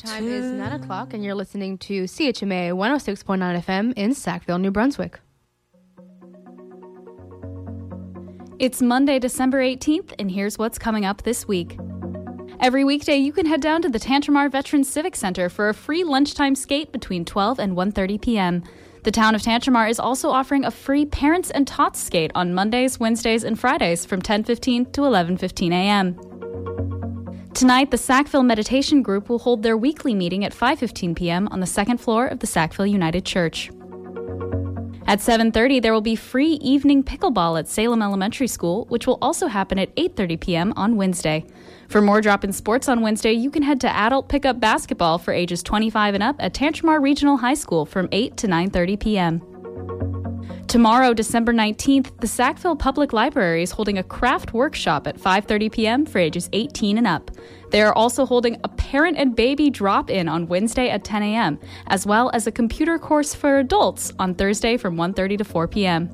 time is 9 o'clock, and you're listening to CHMA 106.9 FM in Sackville, New Brunswick. It's Monday, December 18th, and here's what's coming up this week. Every weekday, you can head down to the Tantramar Veterans Civic Center for a free lunchtime skate between 12 and 1:30 p.m. The town of Tantramar is also offering a free Parents and Tots skate on Mondays, Wednesdays, and Fridays from 10:15 to 11:15 a.m. Tonight, the Sackville Meditation Group will hold their weekly meeting at 5:15 p.m. on the second floor of the Sackville United Church. At 7:30 there will be free evening pickleball at Salem Elementary School, which will also happen at 8:30 p.m. on Wednesday. For more drop-in sports on Wednesday, you can head to adult pickup basketball for ages 25 and up at Tantramar Regional High School from 8 to 9:30 p.m. Tomorrow, December 19th, the Sackville Public Library is holding a craft workshop at 5:30 p.m. for ages 18 and up. They are also holding a parent and baby drop-in on Wednesday at 10 a.m., as well as a computer course for adults on Thursday from 1:30 to 4 p.m.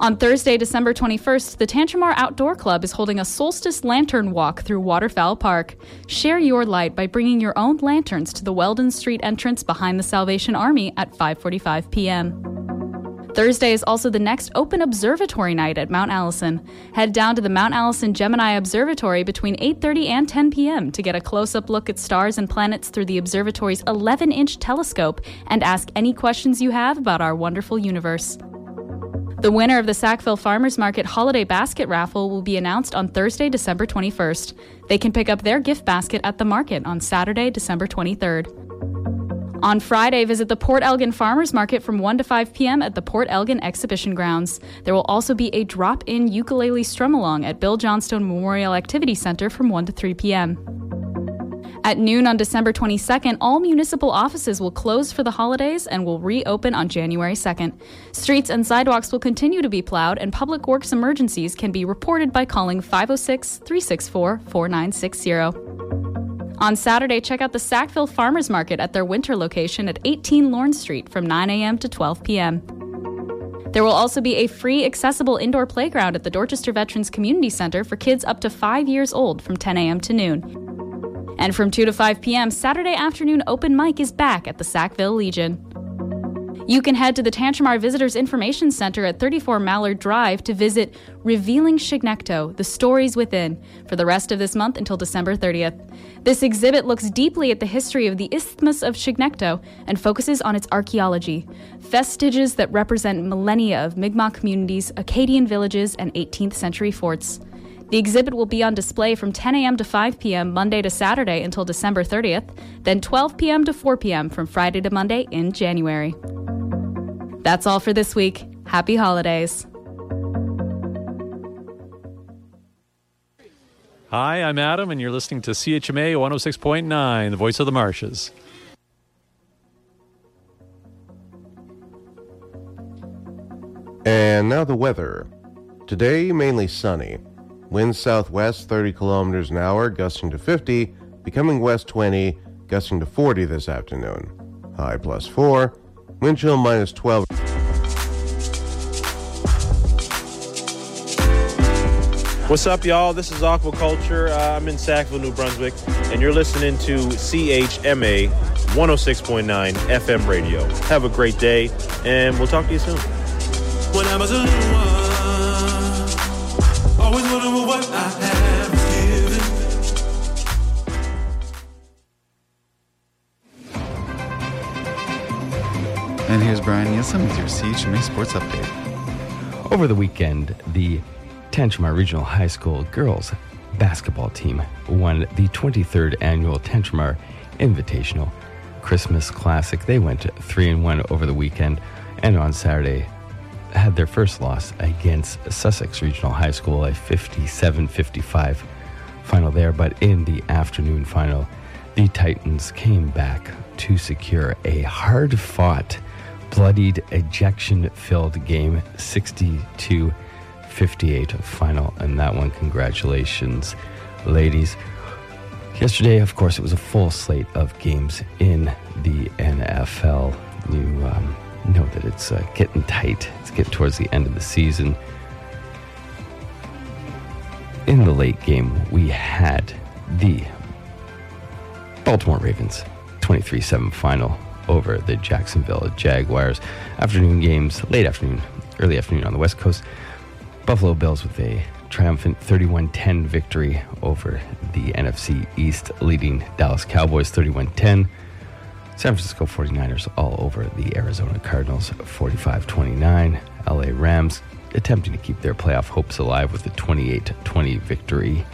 On Thursday, December 21st, the Tantramar Outdoor Club is holding a solstice lantern walk through Waterfowl Park. Share your light by bringing your own lanterns to the Weldon Street entrance behind the Salvation Army at 5:45 p.m. Thursday is also the next open observatory night at Mount Allison. Head down to the Mount Allison Gemini Observatory between 8:30 and 10 p.m. to get a close-up look at stars and planets through the observatory's 11-inch telescope and ask any questions you have about our wonderful universe. The winner of the Sackville Farmers Market Holiday Basket Raffle will be announced on Thursday, December 21st. They can pick up their gift basket at the market on Saturday, December 23rd. On Friday, visit the Port Elgin Farmers Market from 1 to 5 p.m. at the Port Elgin Exhibition Grounds. There will also be a drop in ukulele strum along at Bill Johnstone Memorial Activity Center from 1 to 3 p.m. At noon on December 22nd, all municipal offices will close for the holidays and will reopen on January 2nd. Streets and sidewalks will continue to be plowed, and public works emergencies can be reported by calling 506 364 4960. On Saturday, check out the Sackville Farmers Market at their winter location at 18 Lorne Street from 9 a.m. to 12 p.m. There will also be a free accessible indoor playground at the Dorchester Veterans Community Center for kids up to 5 years old from 10 a.m. to noon. And from 2 to 5 p.m., Saturday afternoon open mic is back at the Sackville Legion. You can head to the Tantramar Visitors Information Center at 34 Mallard Drive to visit Revealing Chignecto, The Stories Within, for the rest of this month until December 30th. This exhibit looks deeply at the history of the Isthmus of Chignecto and focuses on its archaeology, vestiges that represent millennia of Mi'kmaq communities, Acadian villages, and 18th century forts. The exhibit will be on display from 10 a.m. to 5 p.m. Monday to Saturday until December 30th, then 12 p.m. to 4 p.m. from Friday to Monday in January. That's all for this week. Happy holidays. Hi, I'm Adam, and you're listening to CHMA 106.9, the voice of the marshes. And now the weather. Today, mainly sunny. Winds southwest 30 kilometers an hour, gusting to 50, becoming west 20, gusting to 40 this afternoon. High plus 4, wind chill minus 12. What's up, y'all? This is Aquaculture. Uh, I'm in Sackville, New Brunswick, and you're listening to CHMA 106.9 FM radio. Have a great day, and we'll talk to you soon. And here's Brian Nielsen with your CHMA Sports Update. Over the weekend, the Tantramar Regional High School girls basketball team won the 23rd annual Tantramar Invitational Christmas Classic. They went 3 and 1 over the weekend and on Saturday had their first loss against Sussex Regional High School, a 57-55 final there, but in the afternoon final, the Titans came back to secure a hard-fought, bloodied, ejection-filled game 62 58 final and that one. Congratulations, ladies. Yesterday, of course, it was a full slate of games in the NFL. You um, know that it's uh, getting tight, it's getting towards the end of the season. In the late game, we had the Baltimore Ravens 23 7 final over the Jacksonville Jaguars. Afternoon games, late afternoon, early afternoon on the West Coast. Buffalo Bills with a triumphant 31 10 victory over the NFC East, leading Dallas Cowboys 31 10. San Francisco 49ers all over the Arizona Cardinals 45 29. LA Rams attempting to keep their playoff hopes alive with a 28 20 victory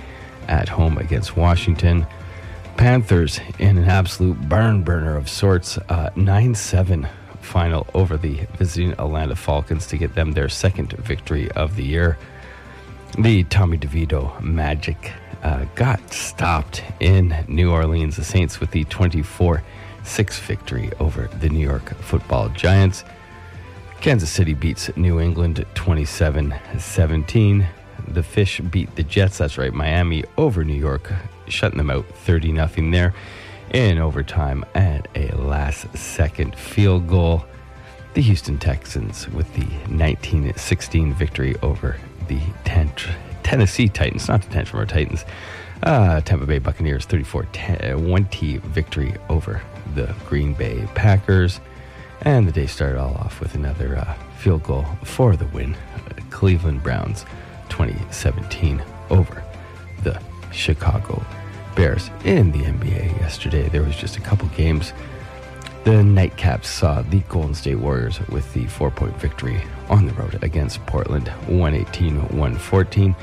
at home against Washington. Panthers in an absolute barn burner of sorts, 9 uh, 7 final over the visiting Atlanta Falcons to get them their second victory of the year. The Tommy DeVito magic uh, got stopped in New Orleans. The Saints with the 24 6 victory over the New York football Giants. Kansas City beats New England 27 17. The Fish beat the Jets. That's right, Miami over New York, shutting them out 30 0 there in overtime at a last second field goal. The Houston Texans with the 1916 victory over the Tent- Tennessee Titans, not the Tantramar Titans. Uh, Tampa Bay Buccaneers 34 20 victory over the Green Bay Packers. And the day started all off with another uh, field goal for the win. Cleveland Browns 2017 over the Chicago Bears. In the NBA yesterday, there was just a couple games. The Nightcaps saw the Golden State Warriors with the four point victory on the road against Portland 118 114.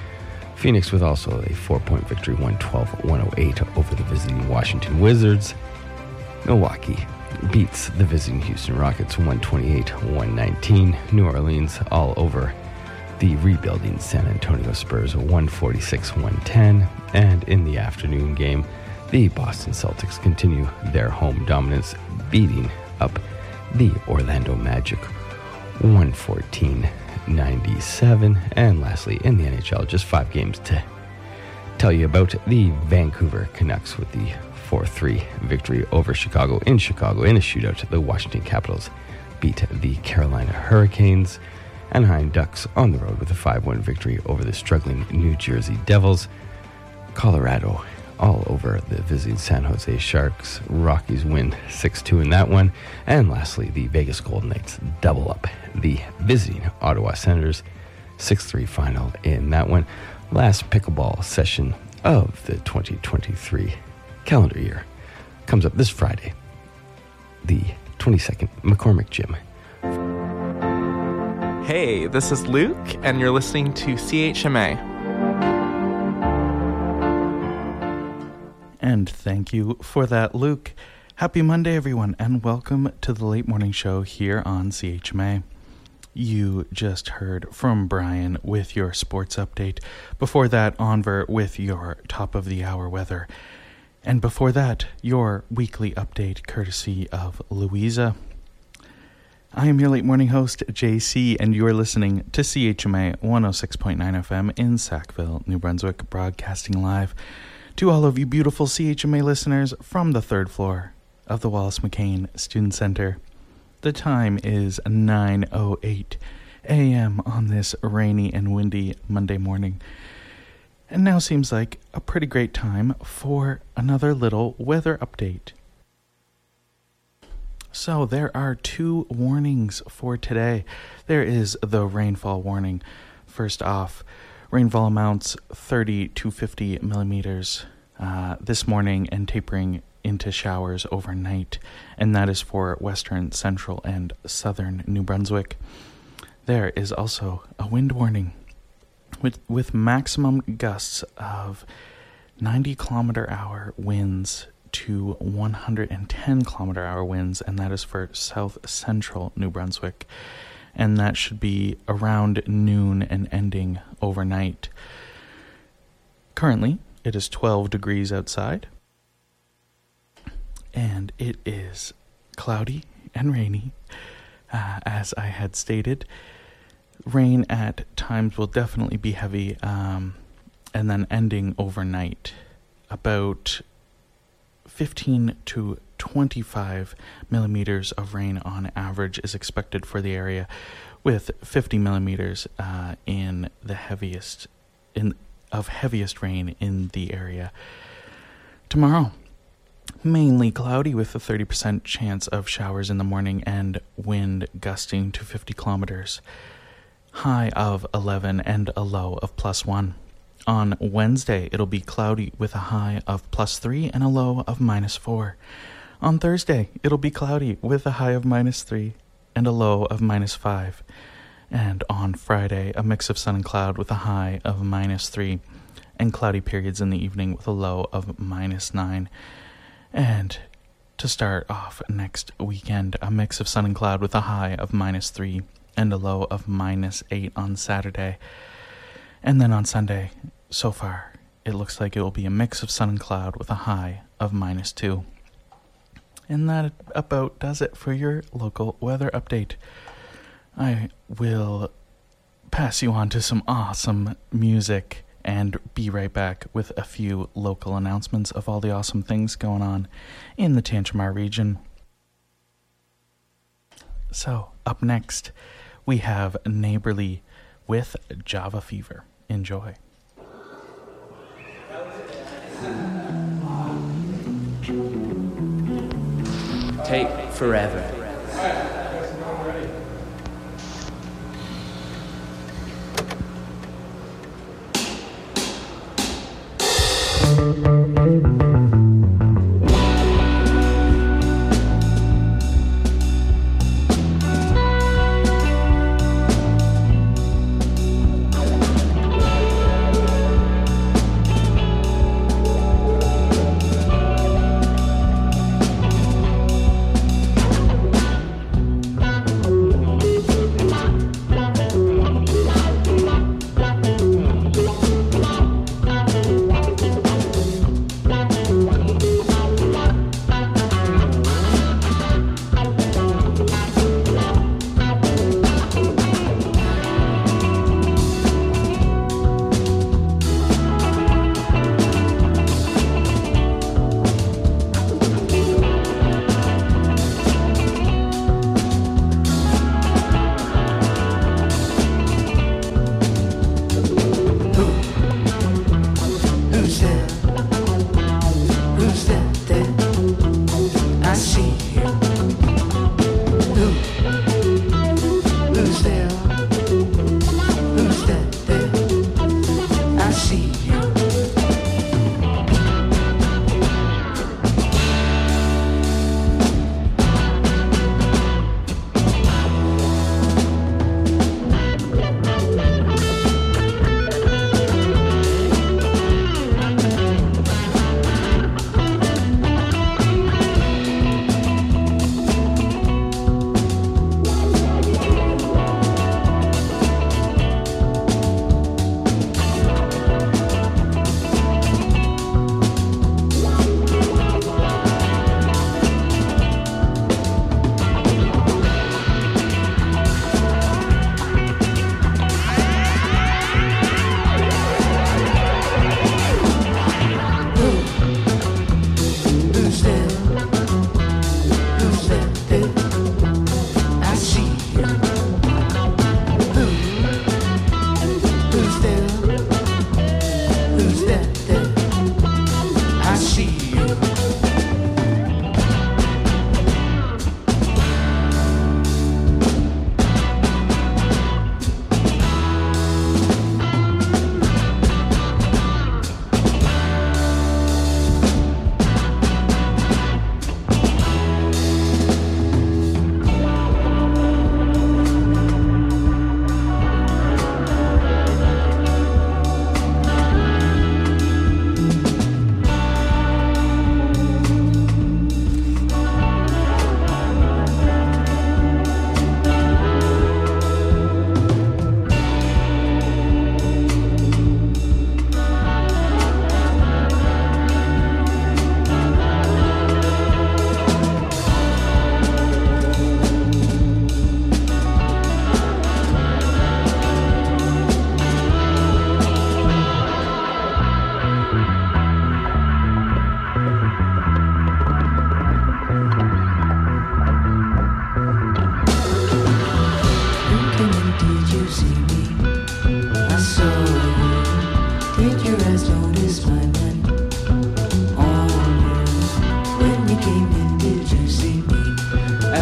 Phoenix with also a four point victory 112 108 over the visiting Washington Wizards. Milwaukee beats the visiting Houston Rockets 128 119. New Orleans all over the rebuilding San Antonio Spurs 146 110. And in the afternoon game, the Boston Celtics continue their home dominance, beating up the Orlando Magic 114 97. And lastly, in the NHL, just five games to tell you about the Vancouver Canucks with the 4 3 victory over Chicago in Chicago in a shootout. The Washington Capitals beat the Carolina Hurricanes. And Anaheim Ducks on the road with a 5 1 victory over the struggling New Jersey Devils. Colorado all over the visiting San Jose Sharks. Rockies win 6 2 in that one. And lastly, the Vegas Golden Knights double up the visiting Ottawa Senators 6 3 final in that one. Last pickleball session of the 2023 calendar year comes up this Friday, the 22nd, McCormick Gym. Hey, this is Luke, and you're listening to CHMA. And thank you for that, Luke. Happy Monday, everyone, and welcome to the late morning show here on CHMA. You just heard from Brian with your sports update. Before that, Onver with your top of the hour weather. And before that, your weekly update courtesy of Louisa. I am your late morning host, JC, and you're listening to CHMA 106.9 FM in Sackville, New Brunswick, broadcasting live to all of you beautiful CHMA listeners from the third floor of the Wallace McCain Student Center. The time is 9:08 a.m. on this rainy and windy Monday morning. And now seems like a pretty great time for another little weather update. So, there are two warnings for today. There is the rainfall warning. First off, rainfall amounts 30 to 50 millimeters uh, this morning and tapering into showers overnight, and that is for western, central, and southern New Brunswick. There is also a wind warning with, with maximum gusts of 90 kilometer hour winds to 110 kilometer hour winds, and that is for south central New Brunswick. And that should be around noon and ending overnight. Currently, it is 12 degrees outside, and it is cloudy and rainy, uh, as I had stated. Rain at times will definitely be heavy, um, and then ending overnight. About 15 to 25 millimeters of rain on average is expected for the area, with 50 millimeters uh, in the heaviest in of heaviest rain in the area. Tomorrow, mainly cloudy with a 30% chance of showers in the morning and wind gusting to 50 kilometers. High of 11 and a low of plus 1. On Wednesday, it'll be cloudy with a high of plus 3 and a low of minus 4. On Thursday, it'll be cloudy with a high of minus 3 and a low of minus 5. And on Friday, a mix of sun and cloud with a high of minus 3 and cloudy periods in the evening with a low of minus 9. And to start off next weekend, a mix of sun and cloud with a high of minus 3 and a low of minus 8 on Saturday. And then on Sunday, so far, it looks like it will be a mix of sun and cloud with a high of minus 2. And that about does it for your local weather update. I will pass you on to some awesome music and be right back with a few local announcements of all the awesome things going on in the Tantramar region. So, up next, we have Neighborly with Java Fever. Enjoy. Take forever.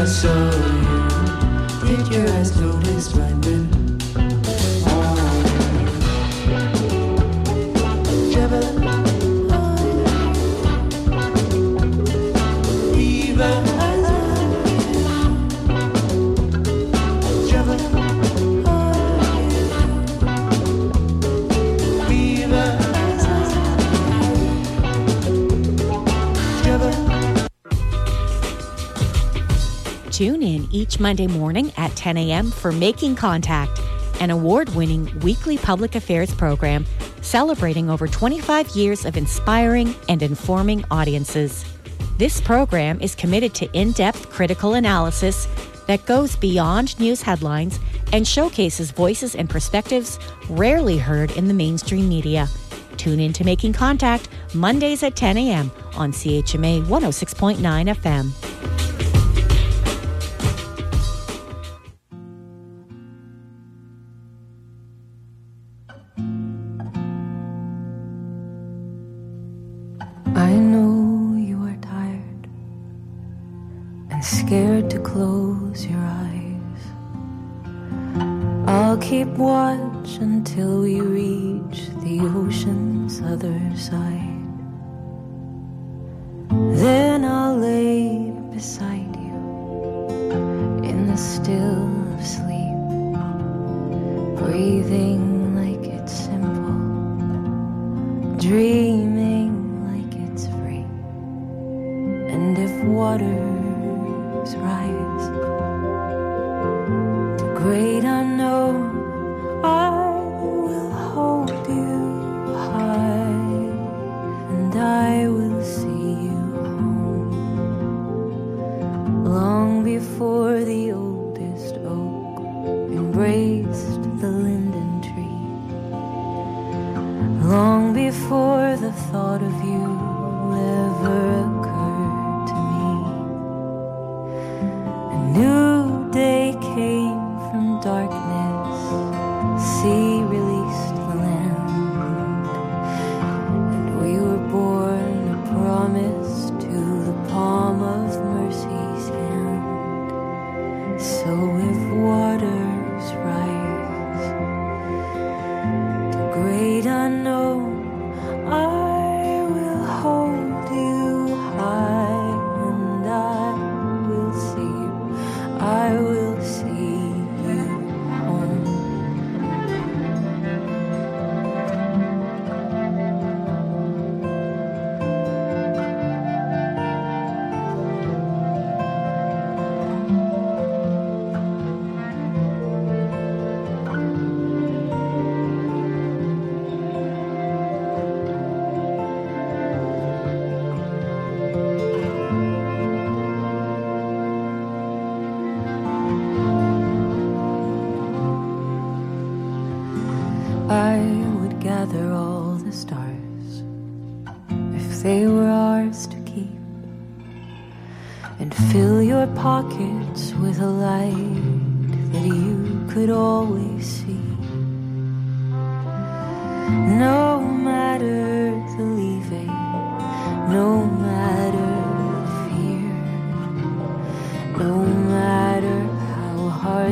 saw you. Did your eyes notice my when Tune in each Monday morning at 10 a.m. for Making Contact, an award winning weekly public affairs program celebrating over 25 years of inspiring and informing audiences. This program is committed to in depth critical analysis that goes beyond news headlines and showcases voices and perspectives rarely heard in the mainstream media. Tune in to Making Contact Mondays at 10 a.m. on CHMA 106.9 FM.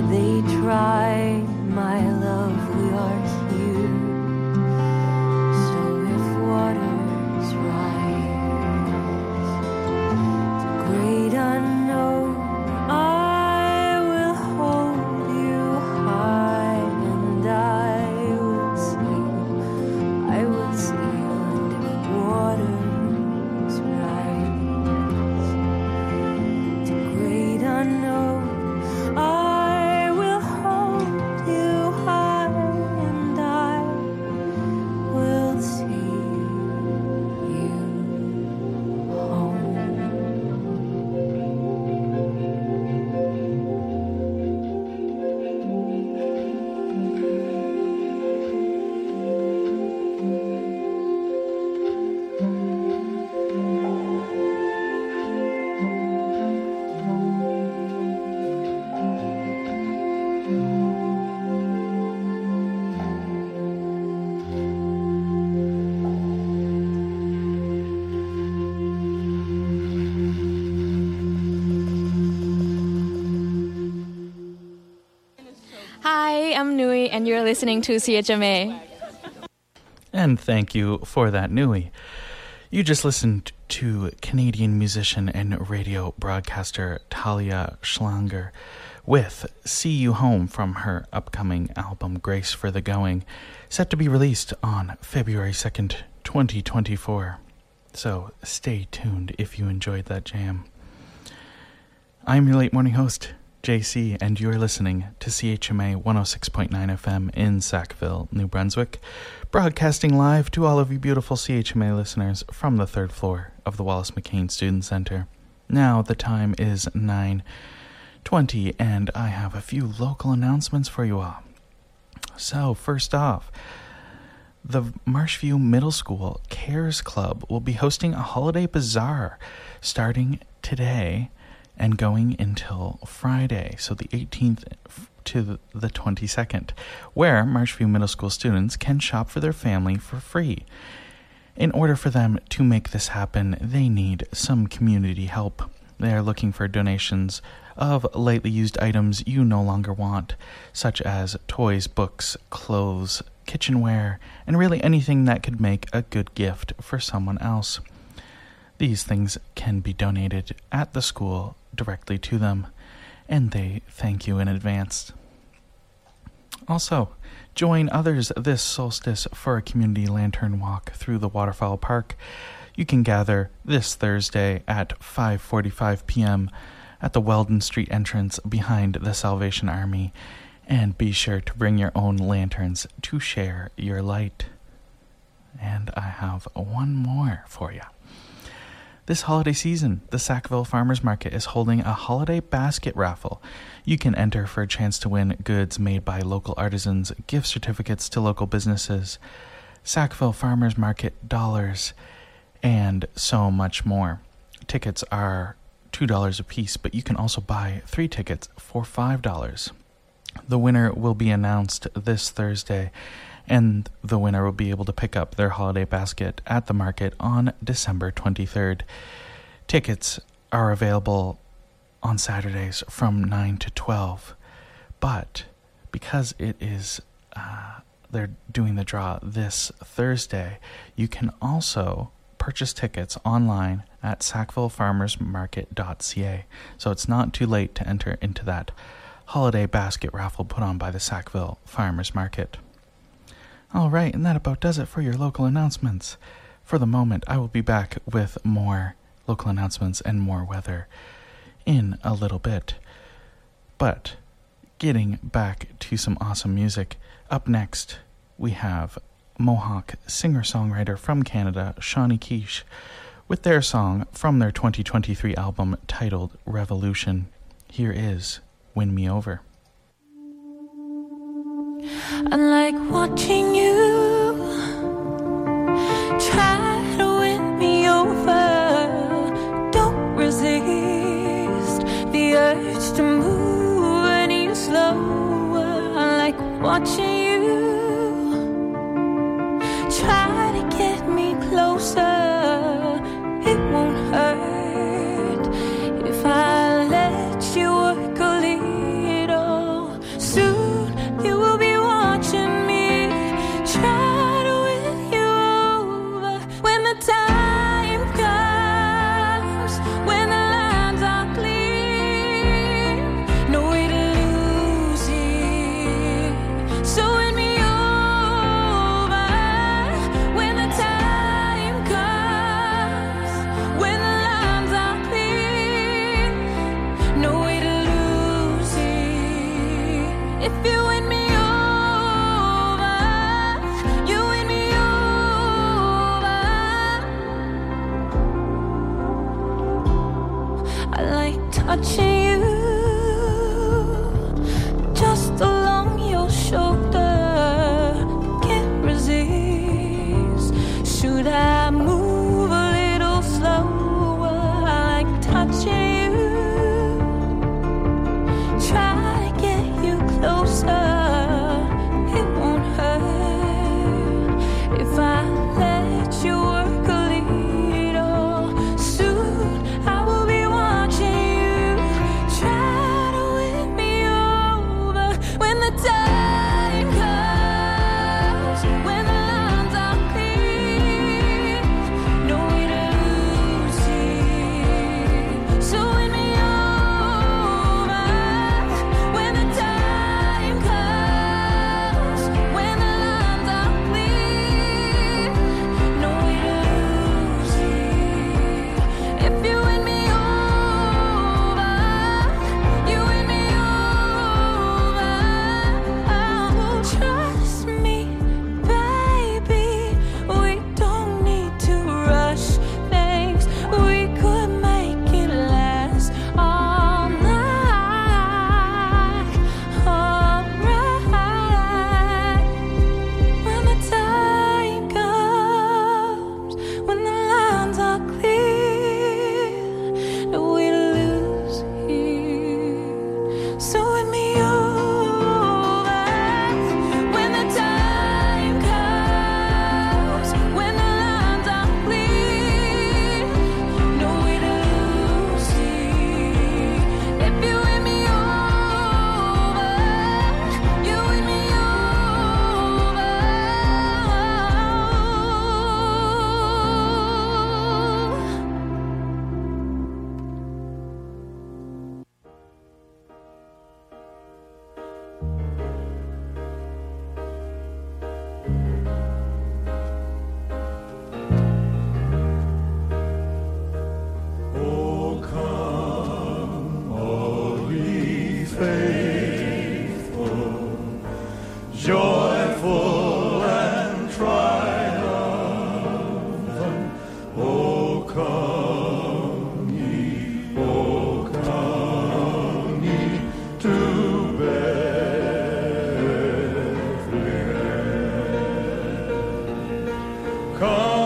they try. Listening to CHMA. And thank you for that, Nui. You just listened to Canadian musician and radio broadcaster Talia Schlanger with See You Home from her upcoming album Grace for the Going, set to be released on February 2nd, 2024. So stay tuned if you enjoyed that jam. I'm your late morning host, JC, and you're listening to CHMA 106.9 FM in Sackville, New Brunswick, broadcasting live to all of you beautiful CHMA listeners from the third floor of the Wallace McCain Student Center. Now the time is 9:20 and I have a few local announcements for you all. So, first off, the Marshview Middle School Cares Club will be hosting a holiday bazaar starting today and going until Friday, so the 18th to the 22nd, where Marshview Middle School students can shop for their family for free. In order for them to make this happen, they need some community help. They are looking for donations of lightly used items you no longer want, such as toys, books, clothes, kitchenware, and really anything that could make a good gift for someone else. These things can be donated at the school directly to them, and they thank you in advance. Also, join others this solstice for a community lantern walk through the Waterfowl Park. You can gather this Thursday at 5:45 p.m. at the Weldon Street entrance behind the Salvation Army and be sure to bring your own lanterns to share your light. And I have one more for you. This holiday season, the Sackville Farmers Market is holding a holiday basket raffle. You can enter for a chance to win goods made by local artisans, gift certificates to local businesses, Sackville Farmers Market dollars, and so much more. Tickets are $2 a piece, but you can also buy three tickets for $5. The winner will be announced this Thursday, and the winner will be able to pick up their holiday basket at the market on December 23rd. Tickets are available on Saturdays from 9 to 12, but because it is uh, they're doing the draw this Thursday, you can also purchase tickets online at sackvillefarmersmarket.ca. So it's not too late to enter into that holiday basket raffle put on by the Sackville Farmers Market. All right, and that about does it for your local announcements. For the moment, I will be back with more local announcements and more weather in a little bit. But getting back to some awesome music, up next we have Mohawk singer songwriter from Canada, Shawnee Kish, with their song from their 2023 album titled Revolution. Here is Win Me Over. I like watching you try to win me over. Don't resist the urge to move any slower. I like watching come.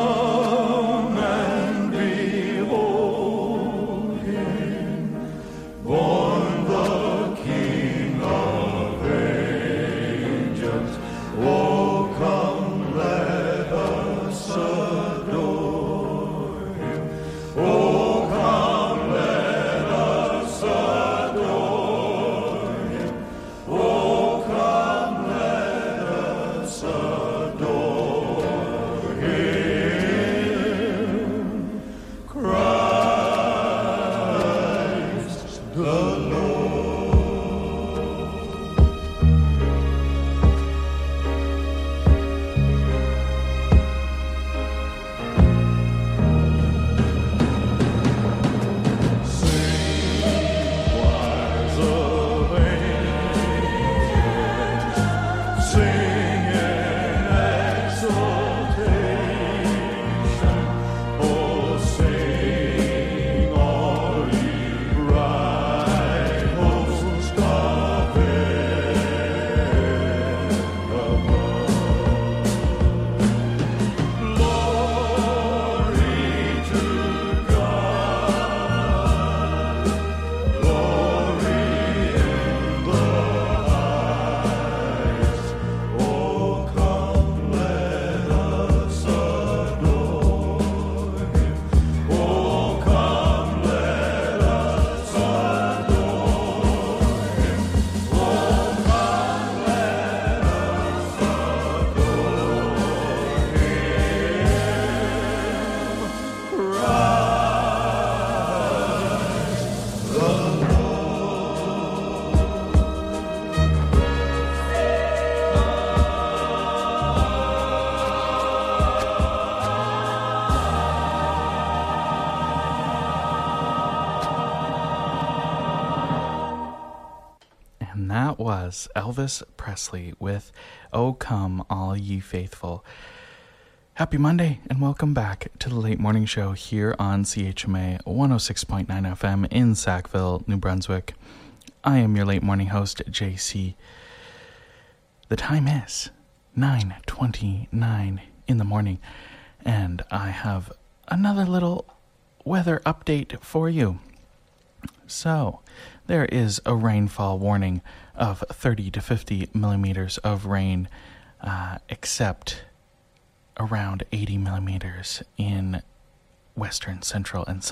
Was Elvis Presley with Oh Come All Ye Faithful. Happy Monday and welcome back to the late morning show here on CHMA 106.9 FM in Sackville, New Brunswick. I am your late morning host, JC. The time is 9:29 in the morning and I have another little weather update for you. So, there is a rainfall warning of 30 to 50 millimeters of rain, uh, except around 80 millimeters in western, central, and